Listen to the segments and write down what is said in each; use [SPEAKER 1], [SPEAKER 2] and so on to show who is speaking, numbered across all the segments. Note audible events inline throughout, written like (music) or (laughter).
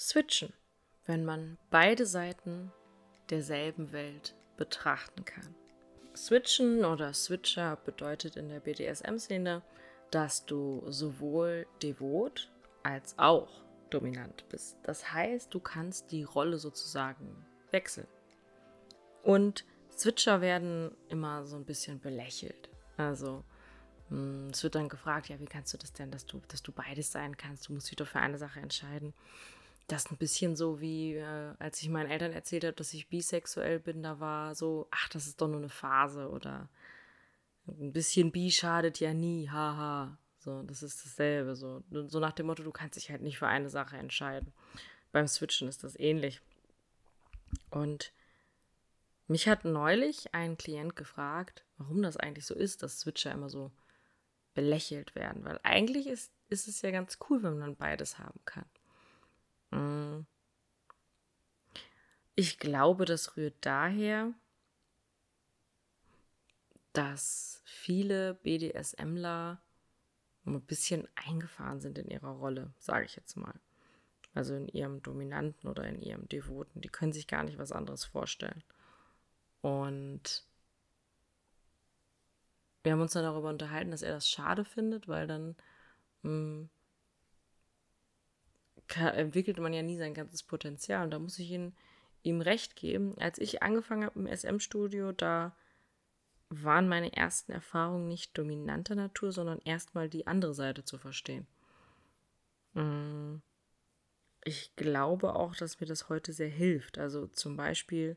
[SPEAKER 1] Switchen, wenn man beide Seiten derselben Welt betrachten kann. Switchen oder Switcher bedeutet in der BDSM-Szene, dass du sowohl devot als auch dominant bist. Das heißt, du kannst die Rolle sozusagen wechseln. Und Switcher werden immer so ein bisschen belächelt. Also hm, es wird dann gefragt, ja, wie kannst du das denn, dass du, dass du beides sein kannst? Du musst dich doch für eine Sache entscheiden. Das ist ein bisschen so wie, äh, als ich meinen Eltern erzählt habe, dass ich bisexuell bin, da war so, ach, das ist doch nur eine Phase oder ein bisschen bi schadet ja nie, haha. So, das ist dasselbe. So. so nach dem Motto, du kannst dich halt nicht für eine Sache entscheiden. Beim Switchen ist das ähnlich. Und mich hat neulich ein Klient gefragt, warum das eigentlich so ist, dass Switcher immer so belächelt werden. Weil eigentlich ist, ist es ja ganz cool, wenn man beides haben kann. Ich glaube, das rührt daher, dass viele BDSMler ein bisschen eingefahren sind in ihrer Rolle, sage ich jetzt mal. Also in ihrem Dominanten oder in ihrem Devoten. Die können sich gar nicht was anderes vorstellen. Und wir haben uns dann darüber unterhalten, dass er das schade findet, weil dann mh, hm, entwickelt man ja nie sein ganzes Potenzial. Und da muss ich ihn, ihm recht geben. Als ich angefangen habe im SM-Studio, da waren meine ersten Erfahrungen nicht dominanter Natur, sondern erstmal die andere Seite zu verstehen. Hm, ich glaube auch, dass mir das heute sehr hilft. Also zum Beispiel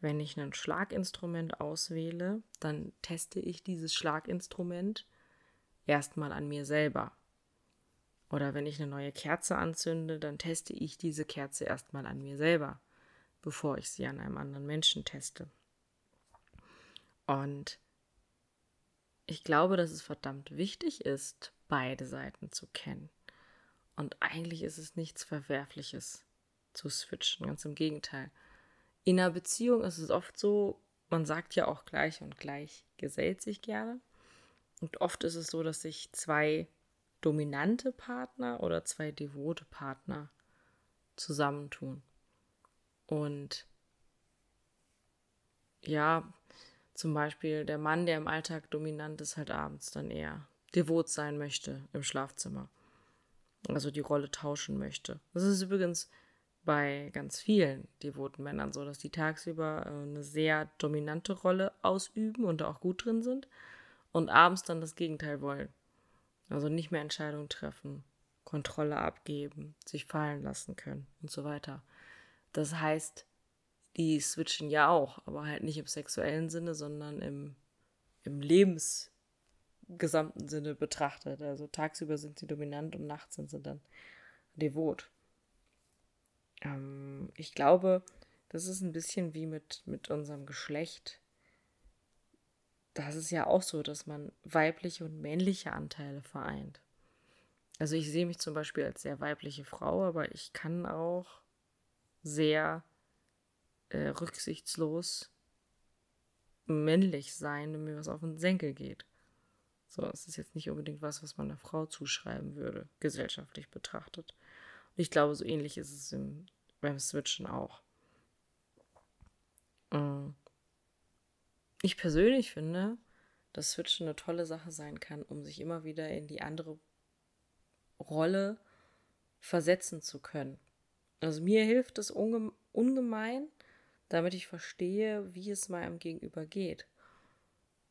[SPEAKER 1] wenn ich ein Schlaginstrument auswähle, dann teste ich dieses Schlaginstrument erstmal an mir selber. Oder wenn ich eine neue Kerze anzünde, dann teste ich diese Kerze erstmal an mir selber, bevor ich sie an einem anderen Menschen teste. Und ich glaube, dass es verdammt wichtig ist, beide Seiten zu kennen. Und eigentlich ist es nichts Verwerfliches zu switchen, ganz im Gegenteil. In einer Beziehung ist es oft so, man sagt ja auch gleich und gleich gesellt sich gerne. Und oft ist es so, dass sich zwei dominante Partner oder zwei devote Partner zusammentun. Und ja, zum Beispiel der Mann, der im Alltag dominant ist, halt abends dann eher devot sein möchte im Schlafzimmer. Also die Rolle tauschen möchte. Das ist übrigens bei ganz vielen devoten Männern so, dass die tagsüber äh, eine sehr dominante Rolle ausüben und da auch gut drin sind und abends dann das Gegenteil wollen. Also nicht mehr Entscheidungen treffen, Kontrolle abgeben, sich fallen lassen können und so weiter. Das heißt, die switchen ja auch, aber halt nicht im sexuellen Sinne, sondern im, im lebensgesamten Sinne betrachtet. Also tagsüber sind sie dominant und nachts sind sie dann devot. Ähm, ich glaube, das ist ein bisschen wie mit, mit unserem Geschlecht. Das ist ja auch so, dass man weibliche und männliche Anteile vereint. Also ich sehe mich zum Beispiel als sehr weibliche Frau, aber ich kann auch sehr äh, rücksichtslos männlich sein, wenn mir was auf den Senkel geht. So, das ist jetzt nicht unbedingt was, was man einer Frau zuschreiben würde, gesellschaftlich betrachtet. Ich glaube, so ähnlich ist es im, beim Switchen auch. Mm. Ich persönlich finde, dass Switchen eine tolle Sache sein kann, um sich immer wieder in die andere Rolle versetzen zu können. Also mir hilft es unge ungemein, damit ich verstehe, wie es meinem Gegenüber geht.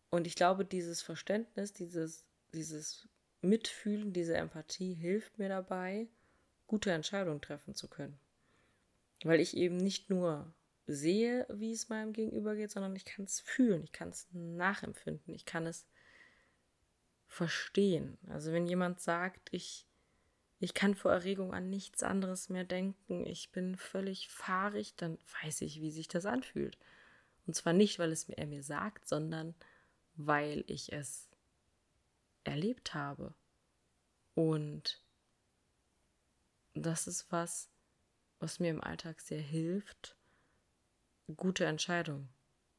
[SPEAKER 1] Und ich glaube, dieses Verständnis, dieses, dieses Mitfühlen, diese Empathie hilft mir dabei, gute Entscheidungen treffen zu können. Weil ich eben nicht nur sehe, wie es meinem Gegenüber geht, sondern ich kann es fühlen, ich kann es nachempfinden, ich kann es verstehen. Also wenn jemand sagt, ich, ich kann vor Erregung an nichts anderes mehr denken, ich bin völlig fahrig, dann weiß ich, wie sich das anfühlt. Und zwar nicht, weil es er mir sagt, sondern weil ich es erlebt habe. Und das ist was, was mir im Alltag sehr hilft, gute Entscheidungen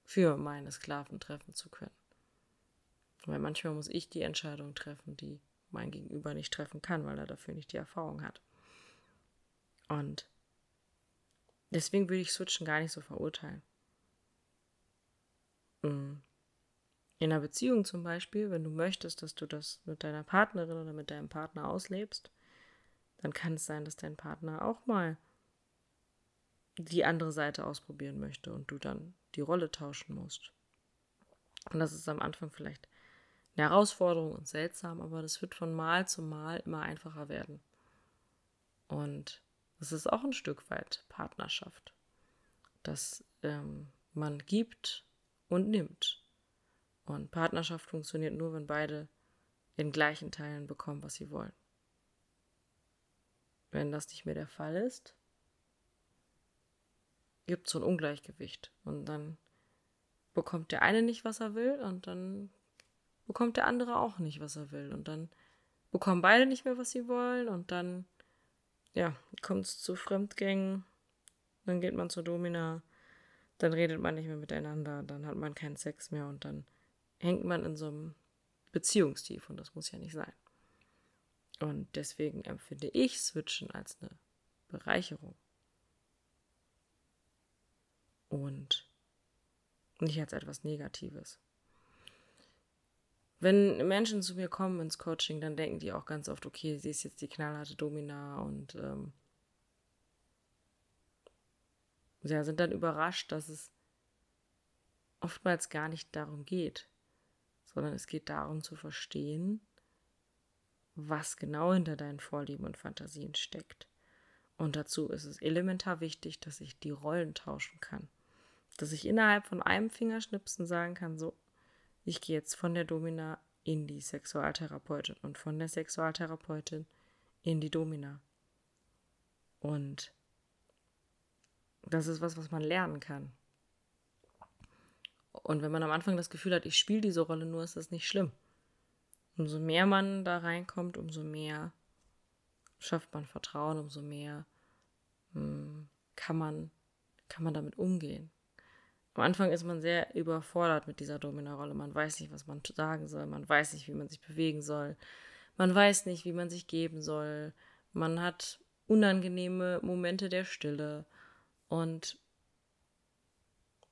[SPEAKER 1] für meine Sklaven treffen zu können. Weil manchmal muss ich die Entscheidung treffen, die mein Gegenüber nicht treffen kann, weil er dafür nicht die Erfahrung hat. Und deswegen würde ich Switchen gar nicht so verurteilen. Mhm. In einer Beziehung zum Beispiel, wenn du möchtest, dass du das mit deiner Partnerin oder mit deinem Partner auslebst, dann kann es sein, dass dein Partner auch mal die andere Seite ausprobieren möchte und du dann die Rolle tauschen musst. Und das ist am Anfang vielleicht eine Herausforderung und seltsam, aber das wird von Mal zu Mal immer einfacher werden. Und es ist auch ein Stück weit Partnerschaft, dass ähm, man gibt und nimmt. Und Partnerschaft funktioniert nur, wenn beide in gleichen Teilen bekommen, was sie wollen. Wenn das nicht mehr der Fall ist, gibt es so ein Ungleichgewicht. Und dann bekommt der eine nicht, was er will, und dann bekommt der andere auch nicht, was er will. Und dann bekommen beide nicht mehr, was sie wollen, und dann, ja, kommt es zu Fremdgängen, dann geht man zur Domina, dann redet man nicht mehr miteinander, dann hat man keinen Sex mehr und dann hängt man in so einem Beziehungstief und das muss ja nicht sein. Und deswegen empfinde ich Switchen als eine Bereicherung. Und nicht als etwas Negatives. Wenn Menschen zu mir kommen ins Coaching, dann denken die auch ganz oft, okay, sie ist jetzt die knallharte Domina und ähm, ja, sind dann überrascht, dass es oftmals gar nicht darum geht, sondern es geht darum zu verstehen, was genau hinter deinen Vorlieben und Fantasien steckt. Und dazu ist es elementar wichtig, dass ich die Rollen tauschen kann. Dass ich innerhalb von einem Fingerschnipsen sagen kann, so, ich gehe jetzt von der Domina in die Sexualtherapeutin und von der Sexualtherapeutin in die Domina. Und das ist was, was man lernen kann. Und wenn man am Anfang das Gefühl hat, ich spiele diese Rolle nur, ist das nicht schlimm. Umso mehr man da reinkommt, umso mehr schafft man Vertrauen, umso mehr hm, kann, man, kann man damit umgehen. Am Anfang ist man sehr überfordert mit dieser Domina-Rolle. Man weiß nicht, was man sagen soll. Man weiß nicht, wie man sich bewegen soll. Man weiß nicht, wie man sich geben soll. Man hat unangenehme Momente der Stille. Und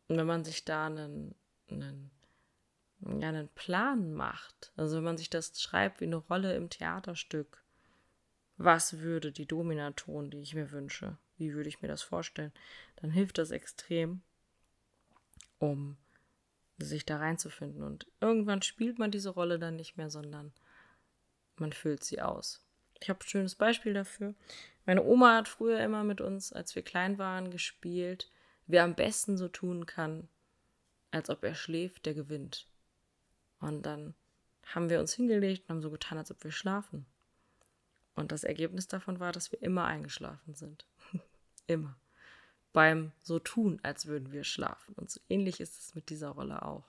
[SPEAKER 1] wenn man sich da einen, einen, ja, einen Plan macht, also wenn man sich das schreibt wie eine Rolle im Theaterstück, was würde die Domina tun, die ich mir wünsche? Wie würde ich mir das vorstellen? Dann hilft das extrem, um sich da reinzufinden. Und irgendwann spielt man diese Rolle dann nicht mehr, sondern man füllt sie aus. Ich habe ein schönes Beispiel dafür. Meine Oma hat früher immer mit uns, als wir klein waren, gespielt, wer am besten so tun kann, als ob er schläft, der gewinnt. Und dann haben wir uns hingelegt und haben so getan, als ob wir schlafen. Und das Ergebnis davon war, dass wir immer eingeschlafen sind. (laughs) immer. Beim so tun, als würden wir schlafen. Und so ähnlich ist es mit dieser Rolle auch.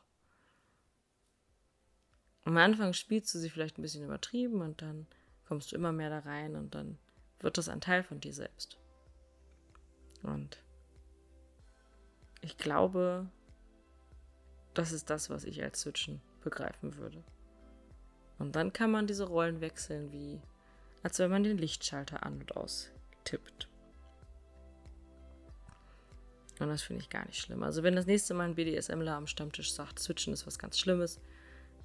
[SPEAKER 1] Am Anfang spielst du sie vielleicht ein bisschen übertrieben und dann kommst du immer mehr da rein und dann wird das ein Teil von dir selbst. Und ich glaube, das ist das, was ich als Switchen begreifen würde. Und dann kann man diese Rollen wechseln, wie als wenn man den Lichtschalter an und aus tippt. Und das finde ich gar nicht schlimm. Also wenn das nächste Mal ein BDSMler am Stammtisch sagt, Switchen ist was ganz Schlimmes,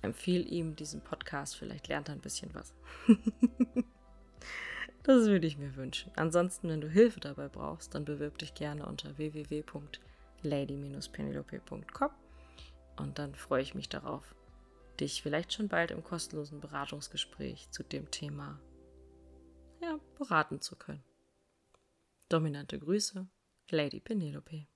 [SPEAKER 1] empfehle ihm diesen Podcast. Vielleicht lernt er ein bisschen was. (laughs) Das würde ich mir wünschen. Ansonsten, wenn du Hilfe dabei brauchst, dann bewirb dich gerne unter www.lady-penelope.com und dann freue ich mich darauf, dich vielleicht schon bald im kostenlosen Beratungsgespräch zu dem Thema ja, beraten zu können. Dominante Grüße, Lady Penelope.